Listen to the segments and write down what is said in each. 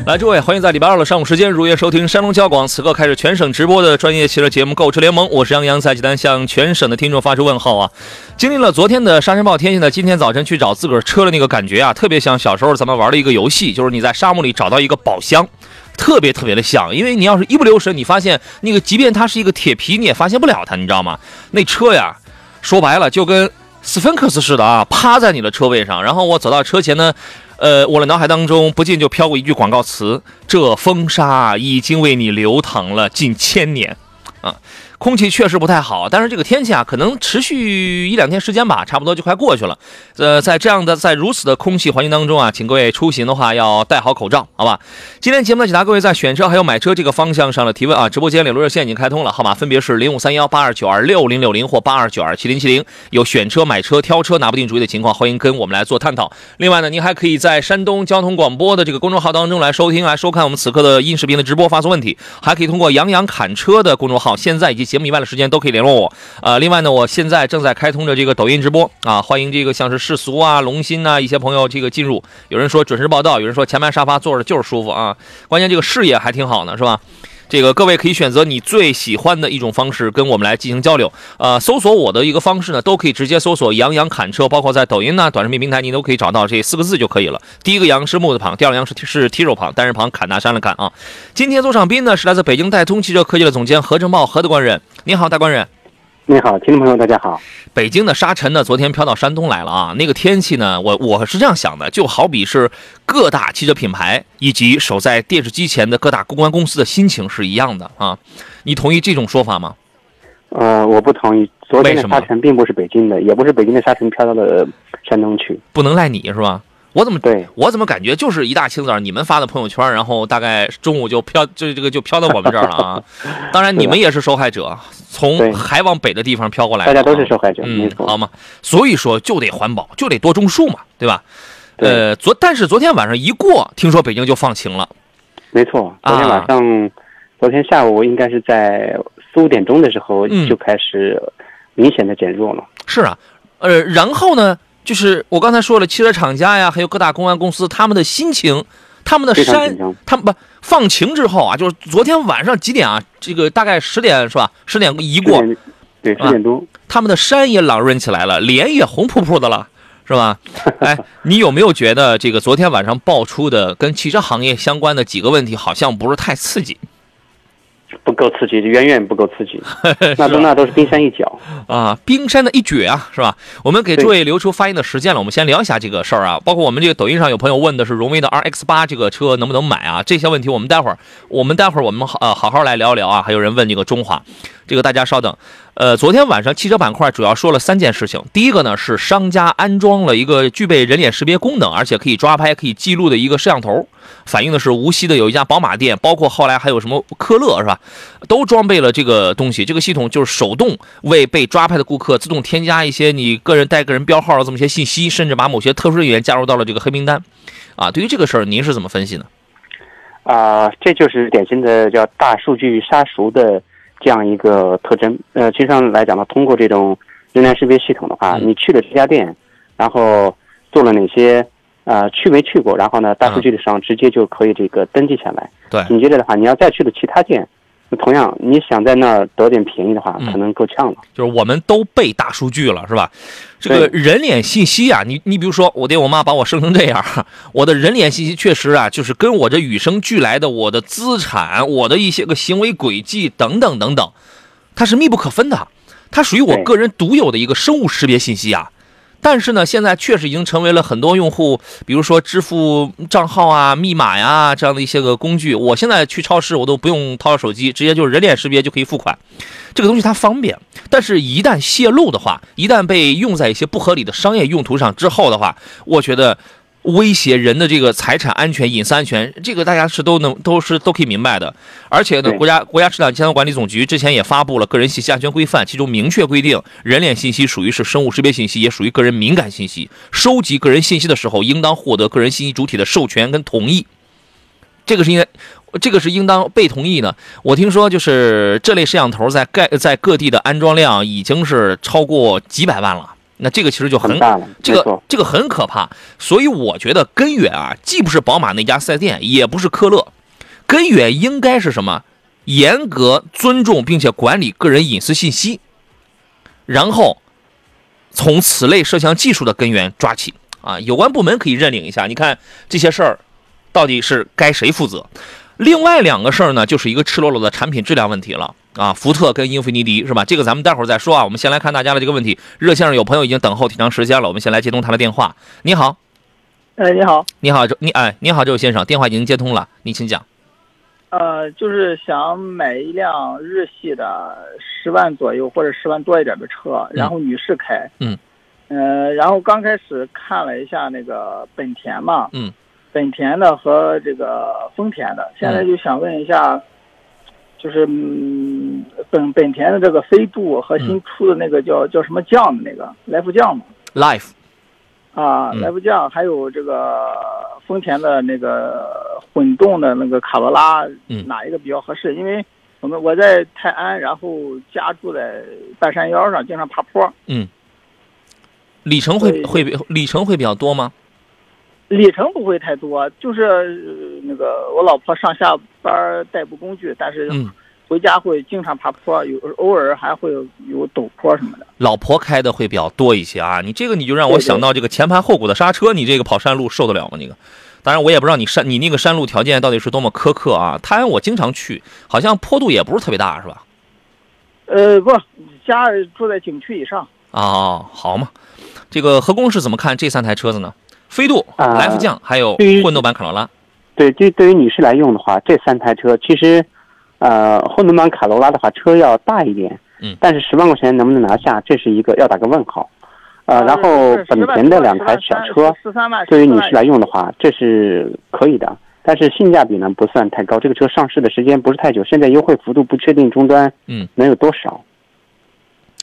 来，诸位，欢迎在礼拜二的上午时间如约收听山东交广此刻开始全省直播的专业汽车节目《购车联盟》，我是杨洋，在济南向全省的听众发出问候啊！经历了昨天的沙尘暴天气呢，今天早晨去找自个儿车的那个感觉啊，特别像小时候咱们玩的一个游戏，就是你在沙漠里找到一个宝箱。特别特别的像，因为你要是一不留神，你发现那个，即便它是一个铁皮，你也发现不了它，你知道吗？那车呀，说白了就跟斯芬克斯似的啊，趴在你的车位上。然后我走到车前呢，呃，我的脑海当中不禁就飘过一句广告词：“这风沙已经为你流淌了近千年。”啊，空气确实不太好，但是这个天气啊，可能持续一两天时间吧，差不多就快过去了。呃，在这样的在如此的空气环境当中啊，请各位出行的话要戴好口罩，好吧？今天节目呢，解答各位在选车还有买车这个方向上的提问啊。直播间里路热线已经开通了，号码分别是零五三幺八二九二六零六零或八二九二七零七零。有选车、买车、挑车拿不定主意的情况，欢迎跟我们来做探讨。另外呢，您还可以在山东交通广播的这个公众号当中来收听、来收看我们此刻的音视频的直播，发送问题，还可以通过杨洋侃车的公众号，现在以及节目以外的时间都可以联络我。呃，另外呢，我现在正在开通着这个抖音直播啊，欢迎这个像是世俗啊、龙心呐一些朋友这个进入。有人说准时报道，有人说前排沙发坐着就是舒服啊，关键这个视野还挺好呢，是吧？这个各位可以选择你最喜欢的一种方式跟我们来进行交流。呃，搜索我的一个方式呢，都可以直接搜索“杨洋侃车”，包括在抖音呐、短视频平台，您都可以找到这四个字就可以了。第一个“杨”是木字旁，第二个“杨”是是提手旁，单人旁，侃大山的侃啊。今天做场宾呢是来自北京戴通汽车科技的总监何正茂何大官人，你好，大官人。你好，听众朋友，大家好。北京的沙尘呢，昨天飘到山东来了啊。那个天气呢，我我是这样想的，就好比是各大汽车品牌以及守在电视机前的各大公关公司的心情是一样的啊。你同意这种说法吗？呃，我不同意。昨天沙尘并不是北京的，也不是北京的沙尘飘到了山东去。不能赖你是吧？我怎么对我怎么感觉就是一大清早你们发的朋友圈，然后大概中午就飘就这个就飘到我们这儿了啊。当然你们也是受害者，从对还往北的地方飘过来大家都是受害者，没嗯，错。好嘛，所以说就得环保，就得多种树嘛，对吧？对呃，昨但是昨天晚上一过，听说北京就放晴了。没错。啊昨天晚上，昨天下午应该是在四五点钟的时候嗯就开始明显的减弱了。是啊，呃，然后呢，就是我刚才说了，汽车厂家呀，还有各大公安公司，他们的心情，他们的山，他们不放晴之后啊，就是昨天晚上几点啊？这个大概十点是吧？十点一过，对，啊十点多。他们的山也朗润起来了，脸也红扑扑的了，是吧？哎，你有没有觉得这个昨天晚上爆出的跟汽车行业相关的几个问题，好像不是太刺激不够刺激，远远不够刺激。那都那都是冰山一角。啊？冰山的一角啊，是吧？我们给诸位留出发言的时间了，我们先聊一下这个事儿啊。包括我们这个抖音上有朋友问的是荣威的 RX 八这个车能不能买啊？这些问题我们待会儿我们待会儿我们好呃好好来聊聊啊。还有人问这个中华，这个大家稍等。呃，昨天晚上汽车板块主要说了三件事情。第一个呢是商家安装了一个具备人脸识别功能，而且可以抓拍、可以记录的一个摄像头。反映的是无锡的有一家宝马店，包括后来还有什么科勒是吧，都装备了这个东西。这个系统就是手动为被抓拍的顾客自动添加一些你个人带个人标号的这么些信息，甚至把某些特殊人员加入到了这个黑名单。啊，对于这个事儿，您是怎么分析呢？啊、这就是典型的叫大数据杀熟的这样一个特征。呃，其实上来讲呢，通过这种人脸识别系统的话，嗯你去了这家店，然后做了哪些呃去没去过，然后呢，大数据上直接就可以这个登记下来。对紧接着的话，你要再去的其他店，那同样你想在那儿得点便宜的话，嗯可能够呛了。就是我们都被大数据了，是吧？这个人脸信息啊，你你比如说，我爹我妈把我生成这样，我的人脸信息确实啊，就是跟我这与生俱来的我的资产、我的一些个行为轨迹等等等等，它是密不可分的，它属于我个人独有的一个生物识别信息啊。但是呢，现在确实已经成为了很多用户，比如说支付账号啊、密码呀这样的一些个工具。我现在去超市，我都不用掏手机，直接就是人脸识别就可以付款。这个东西它方便，但是一旦泄露的话，一旦被用在一些不合理的商业用途上之后的话，我觉得威胁人的这个财产安全、隐私安全，这个大家是都能都是都可以明白的。而且呢，国家国家质量监督管理总局之前也发布了个人信息安全规范，其中明确规定，人脸信息属于是生物识别信息，也属于个人敏感信息。收集个人信息的时候，应当获得个人信息主体的授权跟同意。这个是应该，这个是应当被同意呢。我听说，就是这类摄像头在盖在各地的安装量已经是超过几百万了。那这个其实就很这个，这个很可怕，所以我觉得根源啊，既不是宝马那家四 S 店，也不是科勒，根源应该是什么？严格尊重并且管理个人隐私信息，然后从此类摄像技术的根源抓起啊。有关部门可以认领一下，你看这些事儿到底是该谁负责？另外两个事儿呢，就是一个赤裸裸的产品质量问题了啊，福特跟英菲尼迪是吧？这个咱们待会儿再说啊。我们先来看大家的这个问题。热线上有朋友已经等候挺长时间了，我们先来接通他的电话。你好，哎，你好，你好，这你哎，你好，这位先生，电话已经接通了，你请讲。呃，就是想买一辆日系的十万左右或者十万多一点的车，然后女士开，嗯，呃，然后刚开始看了一下那个本田嘛，嗯，本田的和这个丰田的，现在就想问一下，就是嗯，本本田的这个飞度和新出的那个叫、叫什么酱的那个来福酱嘛，Life，啊，嗯。来福酱，还有这个丰田的那个混动的那个卡罗拉，嗯。哪一个比较合适？因为我们我在泰安，然后家住在半山腰上，经常爬坡，嗯，里程会会比里程会比较多吗？里程不会太多，就是呃那个我老婆上下班代步工具，但是嗯，回家会经常爬坡，有偶尔还会有有陡坡什么的。老婆开的会比较多一些啊。你这个你就让我想到这个前盘后鼓的刹车，你这个跑山路受得了吗？那个，当然我也不知道你山你那个山路条件到底是多么苛刻啊。泰安我经常去，好像坡度也不是特别大，是吧？呃，不，家住在景区以上。哦，好嘛，这个何工是怎么看这三台车子呢？飞度、啊来福将还有混动版卡罗拉。对，对，对于女士来用的话，这三台车其实，呃，混动版卡罗拉的话，车要大一点，嗯但是十万块钱能不能拿下，这是一个要打个问号。呃，然后本田的两台小车，十三万对于女士来用的话，这是可以的，但是性价比呢不算太高。这个车上市的时间不是太久，现在优惠幅度不确定终端嗯，能有多少。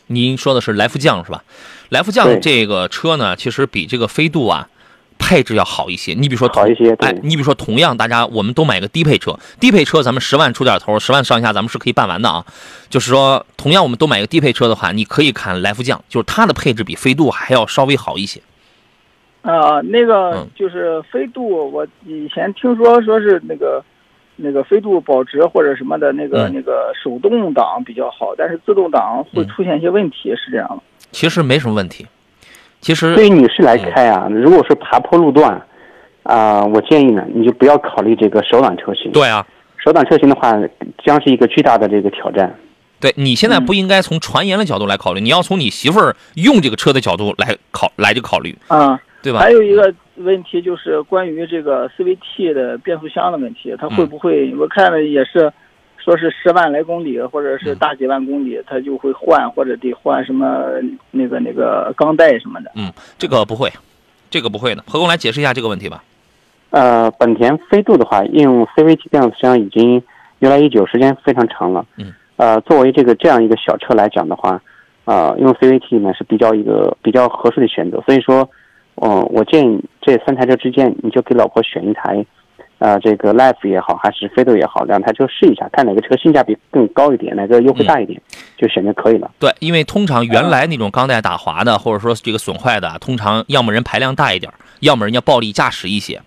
您说的是来福将是吧？来福将这个车呢，其实比这个飞度啊配置要好一些。你比如说同好一些对哎，你比如说同样大家我们都买个低配车，低配车咱们十万出点头，十万上下咱们是可以办完的啊。就是说，同样我们都买个低配车的话，你可以看来福将，就是它的配置比飞度还要稍微好一些。呃，那个嗯就是飞度，我以前听说说是那个那个飞度保值或者什么的那个、嗯那个手动挡比较好，但是自动挡会嗯出现一些问题，是这样的。其实没什么问题。其实对于女士来开啊，如果是爬坡路段，啊、我建议呢，你就不要考虑这个手挡车型。对啊，手挡车型的话，将是一个巨大的这个挑战。对你现在不应该从传言的角度来考虑，你要从你媳妇儿用这个车的角度来考来去考虑，啊、对吧还？有一个问题就是关于这个 CVT 的变速箱的问题，它会嗯不会？我看了也是，说是十万来公里或者是嗯大几万公里，它就会换，或者得换什么那个那个钢带什么的。嗯，这个不会，这个不会的。何工来解释一下这个问题吧。呃，本田飞度的话，应用 CVT 变速箱已经由来已久，时间非常长了。嗯。呃，作为这个这样一个小车来讲的话，呃，用 CVT 呢是比较一个比较合适的选择。所以说，嗯、我建议这三台车之间，你就给老婆选一台，呃，这个 Life 也好，还是飞度也好，两台车试一下，看哪个车性价比更高一点，哪个优惠大一点，就选就可以了。对，因为通常原来那种钢带打滑的，或者说这个损坏的，通常要么人排量大一点，要么人家暴力驾驶一些，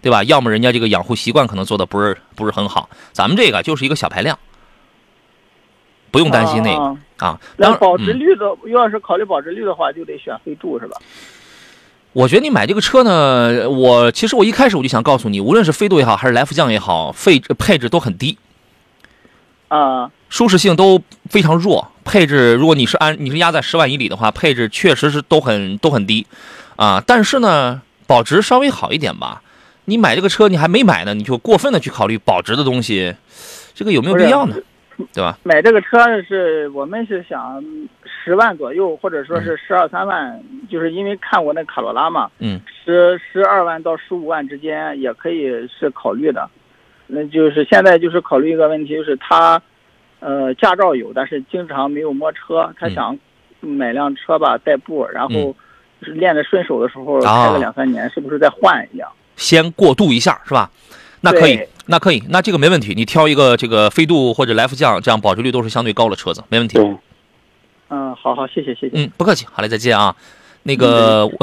对吧？要么人家这个养护习惯可能做的不是不是很好。咱们这个就是一个小排量，不用担心那个啊那保值嗯率的，要是考虑保值率的话，就得选飞度是吧？我觉得你买这个车呢，我其实我一开始我就想告诉你，无论是飞度也好，还是来福将也好，配配置都很低，啊，舒适性都非常弱，配置如果你是按你是压在十万以里的话，配置确实是都很都很低啊。但是呢，保值稍微好一点吧。你买这个车你还没买呢，你就过分的去考虑保值的东西，这个有没有必要呢？对吧？买这个车是我们是想十万左右，或者说是十二三万，就是因为看过那卡罗拉嘛，嗯，十十二万到十五万之间也可以是考虑的。那就是现在就是考虑一个问题，就是他，呃，驾照有，但是经常没有摸车，他嗯想买辆车吧代步，然后就是练得顺手的时候啊开个两三年，是不是再换一辆？先过渡一下是吧？那可以，那可以，那这个没问题。你挑一个这个飞度或者来福将，这样保值率都是相对高的车子，没问题。对，嗯，好好，谢谢谢谢。嗯，不客气，好嘞，再见啊。那个，我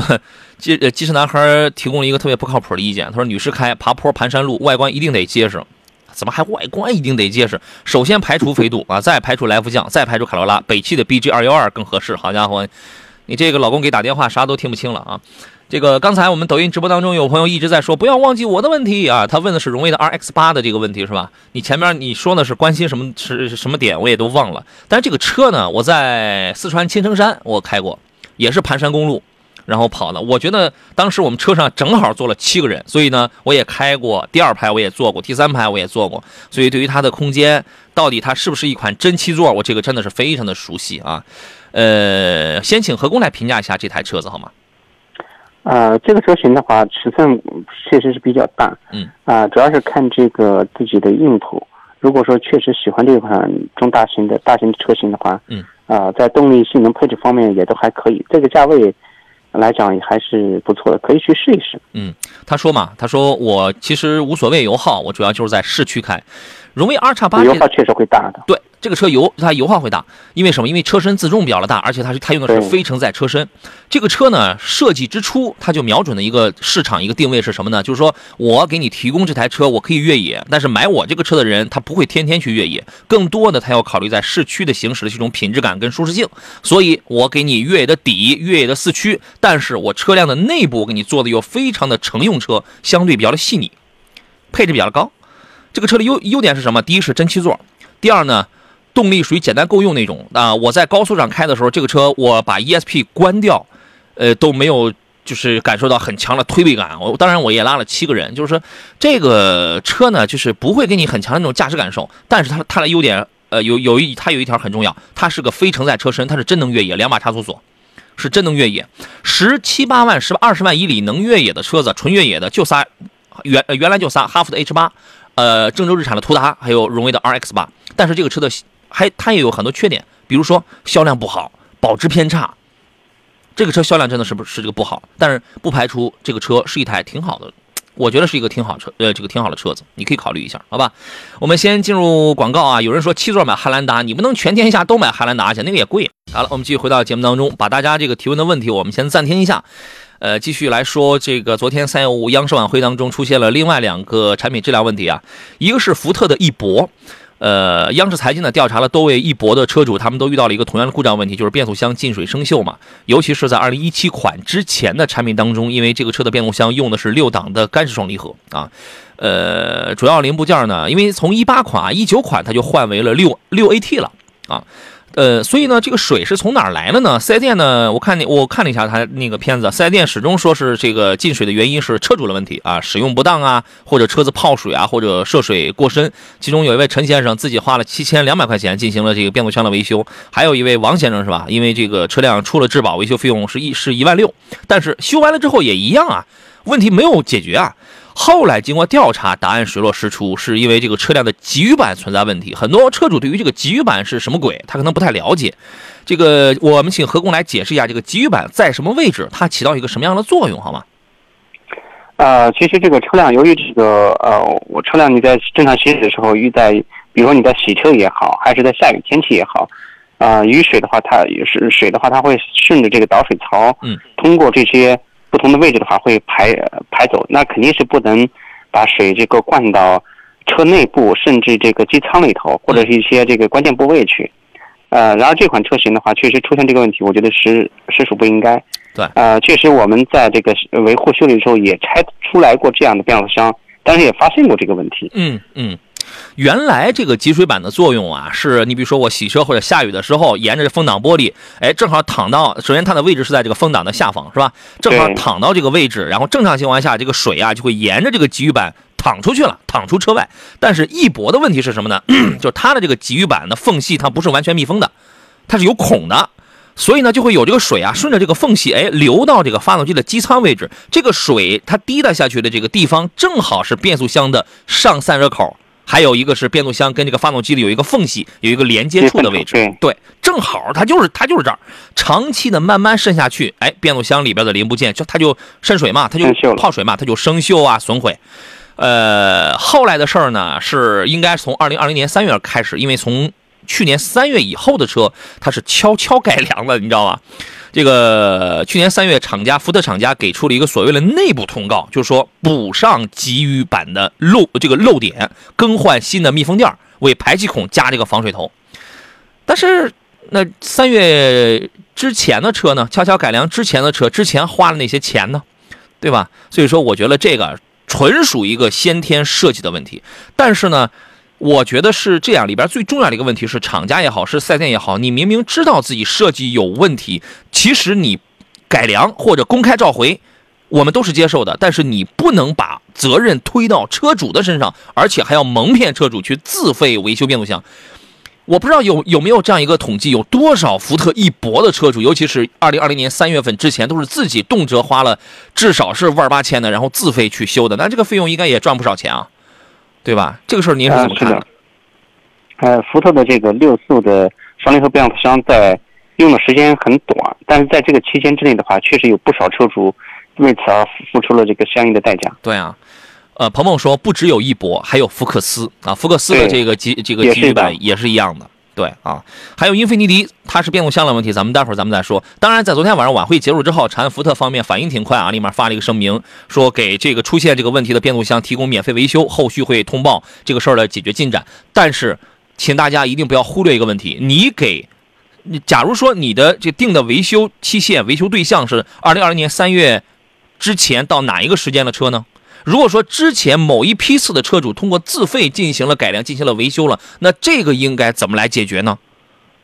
机 呃机车男孩提供了一个特别不靠谱的意见，他说女士开爬坡盘山路，外观一定得结实。怎么还外观一定得结实？首先排除飞度啊，再排除来福将，再排除卡罗拉，北汽的 BG 二幺二更合适。好家伙，你这个老公给打电话啥都听不清了啊！这个刚才我们抖音直播当中有朋友一直在说不要忘记我的问题啊，他问的是荣威的 RX 八的这个问题是吧？你前面你说的是关心什么是什么点，我也都忘了。但是这个车呢，我在四川青城山我开过，也是盘山公路，然后跑的。我觉得当时我们车上正好坐了七个人，所以呢，我也开过第二排，我也坐过，第三排我也坐过。所以对于它的空间，到底它是不是一款真七座，我这个真的是非常的熟悉啊。呃，先请何工来评价一下这台车子好吗？呃，这个车型的话，尺寸确实是比较大，嗯，啊、主要是看这个自己的用途。如果说确实喜欢这款中大型的大型的车型的话，嗯，啊、在动力、性能、配置方面也都还可以，这个价位来讲也还是不错的，可以去试一试。嗯他说嘛，他说我其实无所谓油耗，我主要就是在市区开。荣威 R 叉八油耗确实会大的。对这个车油它油耗会大，因为什么？因为车身自重比较的大，而且它是它用的是非承载车身。这个车呢，设计之初它就瞄准的一个市场一个定位是什么呢？就是说我给你提供这台车，我可以越野，但是买我这个车的人他不会天天去越野，更多的他要考虑在市区的行驶的这种品质感跟舒适性。所以我给你越野的底，越野的四驱，但是我车辆的内部我给你做的又非常的乘用车，相对比较的细腻，配置比较的高。这个车的优优点是什么？第一是真七座，第二呢，动力属于简单够用那种啊、我在高速上开的时候，这个车我把 ESP 关掉，呃都没有就是感受到很强的推背感。我当然我也拉了七个人，就是说这个车呢，就是不会给你很强的那种驾驶感受，但是它它的优点呃有有一它有一条很重要，它是个非承载车身，它是真能越野，两把差速锁。是真能越野，十七八万、十二十万以里能越野的车子，纯越野的就仨，原原来就仨，哈弗的 H 八，呃，郑州日产的途达，还有荣威的 RX 八。但是这个车的还它也有很多缺点，比如说销量不好，保值偏差。这个车销量真的是不是这个不好，但是不排除这个车是一台挺好的，我觉得是一个挺好车，呃，这个挺好的车子，你可以考虑一下，好吧？我们先进入广告啊。有人说七座买汉兰达，你不能全天下都买汉兰达去，那个也贵。好了，我们继续回到节目当中，把大家这个提问的问题我们先暂停一下。呃，继续来说，这个昨天三幺五央视晚会当中出现了另外两个产品质量问题啊，一个是福特的翼博，呃，央视财经呢调查了多位翼博的车主，他们都遇到了一个同样的故障问题，就是变速箱进水生锈嘛。尤其是在二零一七款之前的产品当中，因为这个车的变速箱用的是六档的干式双离合啊，呃，主要零部件呢，因为从一八款啊、一九款它就换为了六六 AT 了啊。呃，所以呢，这个水是从哪儿来的呢？四 S 店呢，我看你我看了一下他那个片子，四 S 店始终说是这个进水的原因是车主的问题啊，使用不当啊，或者车子泡水啊，或者涉水过深。其中有一位陈先生自己花了七千两百块钱进行了这个变速箱的维修，还有一位王先生是吧？因为这个车辆出了质保，维修费用是一是一万六，但是修完了之后也一样啊，问题没有解决啊。后来经过调查，答案水落石出，是因为这个车辆的给予板存在问题。很多车主对于这个给予板是什么鬼，他可能不太了解。这个我们请何工来解释一下，这个给予板在什么位置，它起到一个什么样的作用，好吗？呃，其实这个车辆由于这个呃，我车辆你在正常行驶的时候，遇在比如说你在洗车也好，还是在下雨天气也好，啊、雨水的话，它也是水的话，它会顺着这个导水槽，嗯，通过这些不同的位置的话会排呃排走，那肯定是不能把水这个灌到车内部，甚至这个机舱里头，或者是一些这个关键部位去。呃，然而这款车型的话，确实出现这个问题，我觉得实实属不应该。对呃，确实我们在这个维护修理的时候也拆出来过这样的变速箱，但是也发现过这个问题。嗯嗯，原来这个集水板的作用啊，是你比如说我洗车或者下雨的时候，沿着风挡玻璃，哎，正好躺到，首先它的位置是在这个风挡的下方，是吧？正好躺到这个位置，然后正常情况下，这个水啊就会沿着这个集雨板淌出去了，淌出车外。但是翼博的问题是什么呢？就是它的这个集雨板的缝隙它不是完全密封的，它是有孔的。所以呢，就会有这个水啊，顺着这个缝隙，哎，流到这个发动机的机舱位置。这个水它滴答下去的这个地方，正好是变速箱的上散热口，还有一个是变速箱跟这个发动机里有一个缝隙，有一个连接处的位置。对对，正好它就是它就是这儿，长期的慢慢渗下去，哎，变速箱里边的零部件就它就渗水嘛，它就泡水嘛，它就生锈啊，损毁。呃，后来的事儿呢，是应该从二零二零年三月开始，因为从去年三月以后的车，它是悄悄改良的，你知道吗？这个去年三月，厂家福特厂家给出了一个所谓的内部通告，就是说补上集雨板的漏这个漏点，更换新的密封垫，为排气孔加这个防水头。但是那三月之前的车呢，悄悄改良之前的车，之前花了那些钱呢，对吧？所以说，我觉得这个纯属一个先天设计的问题。但是呢，我觉得是这样，里边最重要的一个问题是，厂家也好，是四 S 店也好，你明明知道自己设计有问题，其实你改良或者公开召回，我们都是接受的，但是你不能把责任推到车主的身上，而且还要蒙骗车主去自费维修变速箱。我不知道有有没有这样一个统计，有多少福特翼博的车主，尤其是二零二零年三月份之前，都是自己动辄花了至少是万八千的，然后自费去修的，那这个费用应该也赚不少钱啊，对吧？这个事儿您是怎么看的呃，福特的这个六速的双离合变速箱在用的时间很短，但是在这个期间之内的话，确实有不少车主为此而付出了这个相应的代价。对啊，呃，鹏鹏说不只有一博，还有福克斯啊，福克斯的这个机这个也是集雨板也是一样的。对啊，还有英菲尼迪，它是变速箱的问题，咱们待会儿咱们再说。当然，在昨天晚上晚会结束之后，长安福特方面反应挺快啊，立马发了一个声明，说给这个出现这个问题的变速箱提供免费维修，后续会通报这个事儿的解决进展。但是，请大家一定不要忽略一个问题，你给。假如说你的这定的维修期限、维修对象是二零二零年三月之前到哪一个时间的车呢？如果说之前某一批次的车主通过自费进行了改良、进行了维修了，那这个应该怎么来解决呢？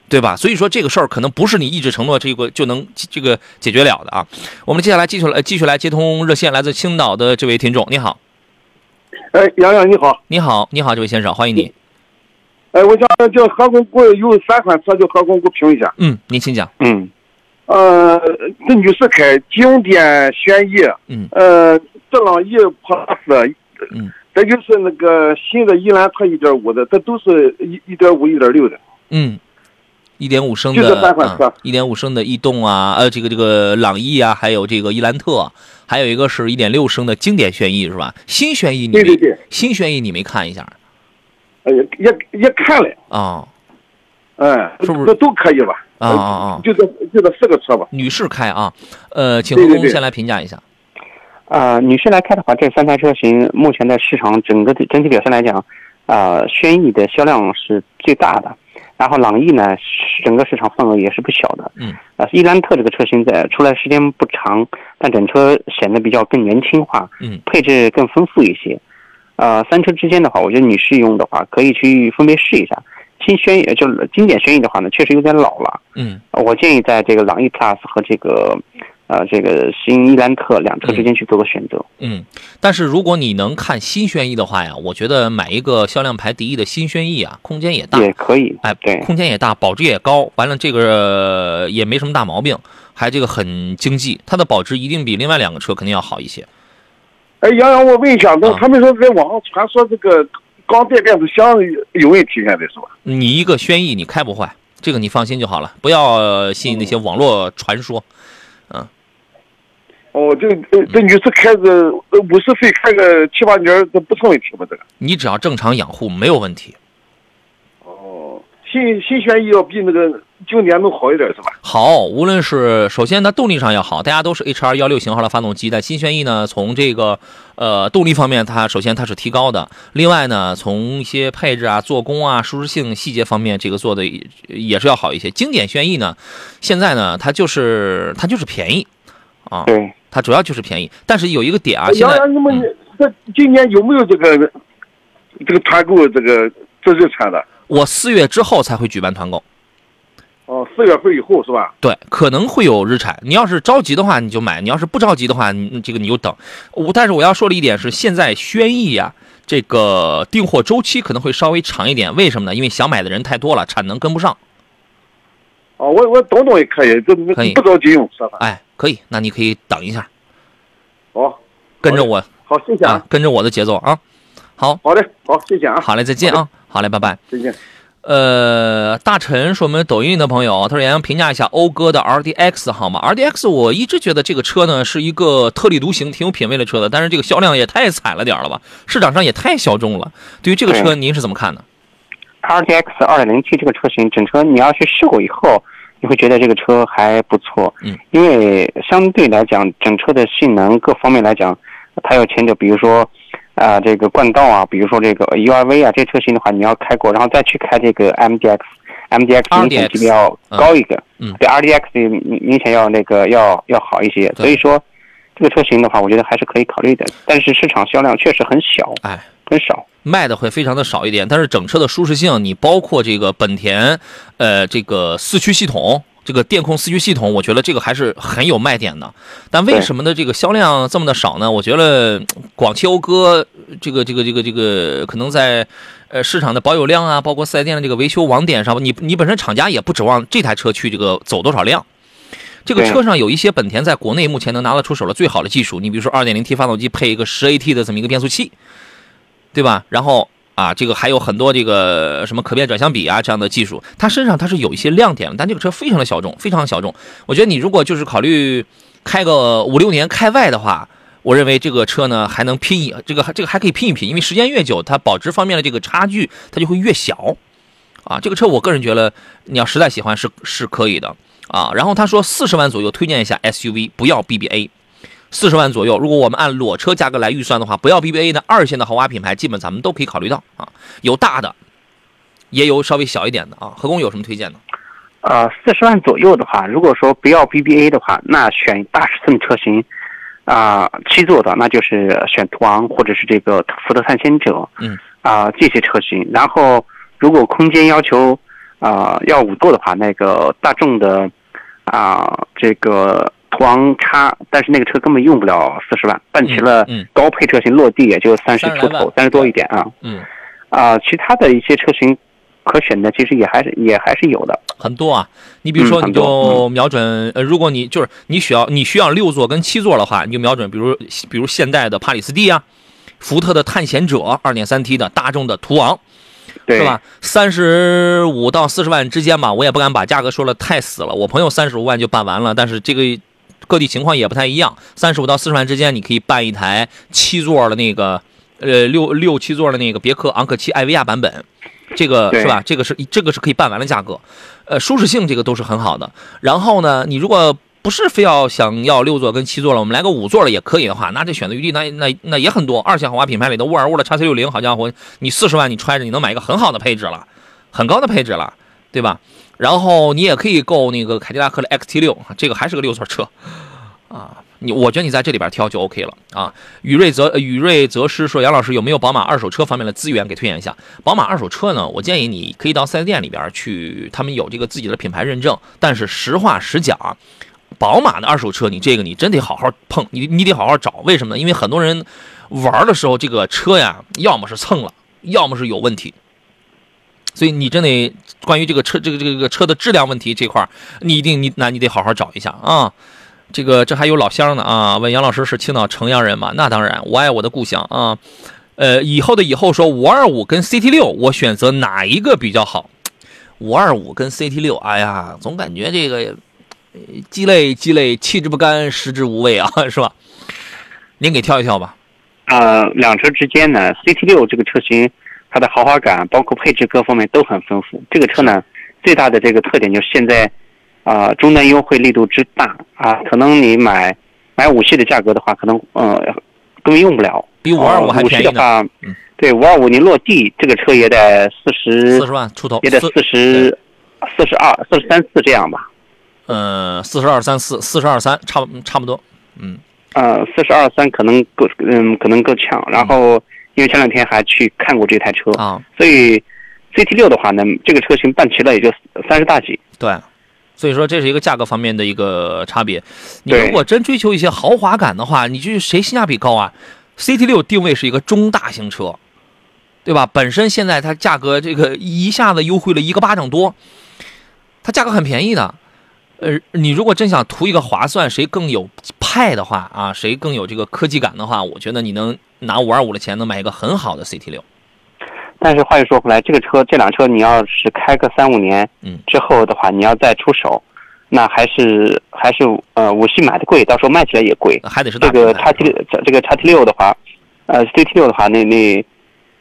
对吧？所以说这个事儿可能不是你一纸承诺这个就能这个解决了的啊。我们接下来继续来继续来接通热线，来自青岛的这位听众，你好，哎，洋洋你好，你好，你好，这位先生，欢迎你。哎，我想叫何工给我有三款车，叫何工给我评一下。嗯，您请讲。嗯，呃，这女士开经典轩逸，嗯呃，这朗逸 Plus，嗯，这就是那个新的伊兰特一点五的，这都是一一点五、一点六的。嗯，一点五升就这的三款车啊，一点五升的逸动啊，呃，这个这个朗逸啊，还有这个伊兰特，还有一个是一点六升的经典轩逸是吧？新轩逸你没对对对，新轩逸你没看一下哎呀，也也看了，啊？嗯，是不是这都可以吧？啊啊啊！就这就这四个车吧。女士开啊，呃，请何工先来评价一下。啊，女士来开的话，这三台车型目前的市场整个的整体表现来讲，啊，轩逸的销量是最大的，然后朗逸呢，整个市场份额也是不小的。嗯。啊，伊兰特这个车型在出来时间不长，但整车显得比较更年轻化，嗯配置更丰富一些。呃，三车之间的话，我觉得女士用的话，可以去分别试一下。新轩逸就是经典轩逸的话呢，确实有点老了。嗯呃我建议在这个朗逸 Plus 和这个，呃，这个新伊兰特两车之间去做个选择。嗯，但是如果你能看新轩逸的话呀，我觉得买一个销量排第一的新轩逸啊，空间也大，也可以，哎，对，空间也大，保值也高，完了这个呃也没什么大毛病，还这个很经济，它的保值一定比另外两个车肯定要好一些。哎，杨洋，我问一下，那啊他们说在网上传说这个钢带变速箱有有问题，现在是吧？你一个轩逸你开不坏，这个你放心就好了，不要信那些网络传说。嗯哦，这呃这女士开着呃五十岁开个七八年，这不成问题吧？这个。你只要正常养护没有问题。哦，新新轩逸要比那个经典能好一点是吧？好，无论是首先它动力上要好，大家都是 HR 幺六型号的发动机，但新轩逸呢，从这个呃动力方面，它首先它是提高的，另外呢，从一些配置啊、做工啊、舒适性细节方面，这个做的也也是要好一些。经典轩逸呢，现在呢，它就是它就是便宜啊，对，它主要就是便宜，但是有一个点啊，现在这今年有没有这个这个团购这个这日产的。我四月之后才会举办团购。哦，四月份以后是吧？对，可能会有日产。你要是着急的话，你就买；你要是不着急的话，你这个你就等。我但是我要说的一点是，现在轩逸呀，这个订货周期可能会稍微长一点。为什么呢？因为想买的人太多了，产能跟不上。哦，我我等等也可以，这可以不着急用是吧？哎，可以，那你可以等一下，哦，跟着我好，谢谢啊啊，，跟着我的节奏啊。好，好的，好，谢谢啊，好嘞，再见啊。好嘞，拜拜。再见。呃，大陈是我们抖音的朋友，他说：“杨洋评价一下讴歌的 RDX 好吗？RDX 我一直觉得这个车呢是一个特立独行、挺有品位的车的，但是这个销量也太惨了点儿了吧，市场上也太小众了。对于这个车，您是怎么看的？RDX 2.0T 这个车型，整车你要去试过以后，你会觉得这个车还不错。嗯，因为相对来讲，整车的性能各方面来讲，它要前者，比如说啊、这个冠道啊，比如说这个 URV 啊，这些车型的话，你要开过，然后再去开这个 MDX。MDX 明显级别要高一个，嗯对 RDX 明明显要那个要要好一些，所以说这个车型的话，我觉得还是可以考虑的，但是市场销量确实很小，哎，很少。卖的会非常的少一点，但是整车的舒适性，你包括这个本田，呃，这个四驱系统，这个电控四驱系统，我觉得这个还是很有卖点的。但为什么呢？这个销量这么的少呢？我觉得广汽讴歌这个这个这个这个可能在呃市场的保有量啊，包括四 S 店的这个维修网点上，你你本身厂家也不指望这台车去这个走多少量。这个车上有一些本田在国内目前能拿得出手的最好的技术，你比如说 2.0T 发动机配一个 10AT 的这么一个变速器，对吧？然后啊，这个还有很多这个什么可变转向比啊这样的技术，它身上它是有一些亮点的，但这个车非常的小众，非常小众。我觉得你如果就是考虑开个五六年开外的话，我认为这个车呢还能拼一这个这个还可以拼一拼，因为时间越久，它保值方面的这个差距它就会越小。啊，这个车我个人觉得你要实在喜欢是是可以的啊。然后他说四十万左右推荐一下 SUV，不要 BBA。四十万左右，如果我们按裸车价格来预算的话，不要 BBA 的二线的豪华品牌，基本咱们都可以考虑到啊。有大的，也有稍微小一点的啊。何工有什么推荐的？呃，四十万左右的话，如果说不要 BBA 的话，那选大尺寸车型，啊、七座的，那就是选途昂或者是这个福特探险者，嗯，啊、这些车型。然后，如果空间要求啊、要五座的话，那个大众的啊、这个途昂叉，但是那个车根本用不了四十万，办齐了高配车型落地也就三十30出头，三十多一点啊。嗯，啊、其他的一些车型可选的，其实也还是也还是有的。很多啊。你比如说，你就瞄准，呃，如果你就是你需要你需要六座跟七座的话，你就瞄准，比如比如现代的帕里斯蒂啊，福特的探险者二点三 T 的，大众的途昂，对，是吧？三十五到四十万之间吧，我也不敢把价格说的太死了。我朋友三十五万就办完了，但是这个各地情况也不太一样。三十五到四十万之间，你可以办一台七座的那个，呃，六六七座的那个别克昂科旗艾维亚版本，这个是吧？这个是这个是可以办完的价格，呃，舒适性这个都是很好的。然后呢，你如果不是非要想要六座跟七座了，我们来个五座的也可以的话，那这选择余地那那那也很多。二线豪华品牌里的沃尔沃的 x C 六零，好家伙，你四十万你揣着，你能买一个很好的配置了，很高的配置了，对吧？然后你也可以购那个凯迪拉克的 XT 六，这个还是个六座车，啊，你我觉得你在这里边挑就 OK 了啊。宇瑞泽呃宇瑞泽师说，杨老师有没有宝马二手车方面的资源给推荐一下？宝马二手车呢，我建议你可以到 4S 店里边去，他们有这个自己的品牌认证。但是实话实讲，宝马的二手车，你这个你真得好好碰，你你得好好找。为什么呢？因为很多人玩的时候，这个车呀，要么是蹭了，要么是有问题。所以你真得关于这个车这个这个这个车的质量问题这块，你一定你那你得好好找一下啊。这个这还有老乡呢啊，问杨老师是青岛城阳人吗？那当然，我爱我的故乡啊。呃，以后的以后说五二五跟 CT 六，我选择哪一个比较好？五二五跟 CT 六，哎呀，总感觉这个鸡肋鸡肋，弃之不甘，食之无味啊，是吧？您给挑一挑吧。呃，两车之间呢，CT 六这个车型，它的豪华感包括配置各方面都很丰富。这个车呢，最大的这个特点就是现在，啊、终端优惠力度之大啊、可能你买买五系的价格的话，可能呃根本用不了。比525呃还便宜呢五系的话，嗯对，五二五你落地这个车也得四十四十万出头，也得四十四十二、四十三四这样吧。呃四十二三四四十二三差不差不多，嗯呃，四十二三可能够，嗯，可能够呛。然后因为前两天还去看过这台车，啊，所以 CT 六的话呢，这个车型办齐了也就三十大几。对，所以说这是一个价格方面的一个差别。你如果真追求一些豪华感的话，你就是谁性价比高啊？CT 六定位是一个中大型车，对吧？本身现在它价格这个一下子优惠了一个巴掌多，它价格很便宜的。呃，你如果真想图一个划算，谁更有派的话啊，谁更有这个科技感的话，我觉得你能拿五二五的钱能买一个很好的 CT 六。但是话又说回来，这个车这辆车你要是开个三五年嗯之后的话，你要再出手，那还是还是呃五系买的贵，到时候卖起来也贵。还得是这个品牌 x T 六这个叉 T 六的话，呃 CT 六的话，那那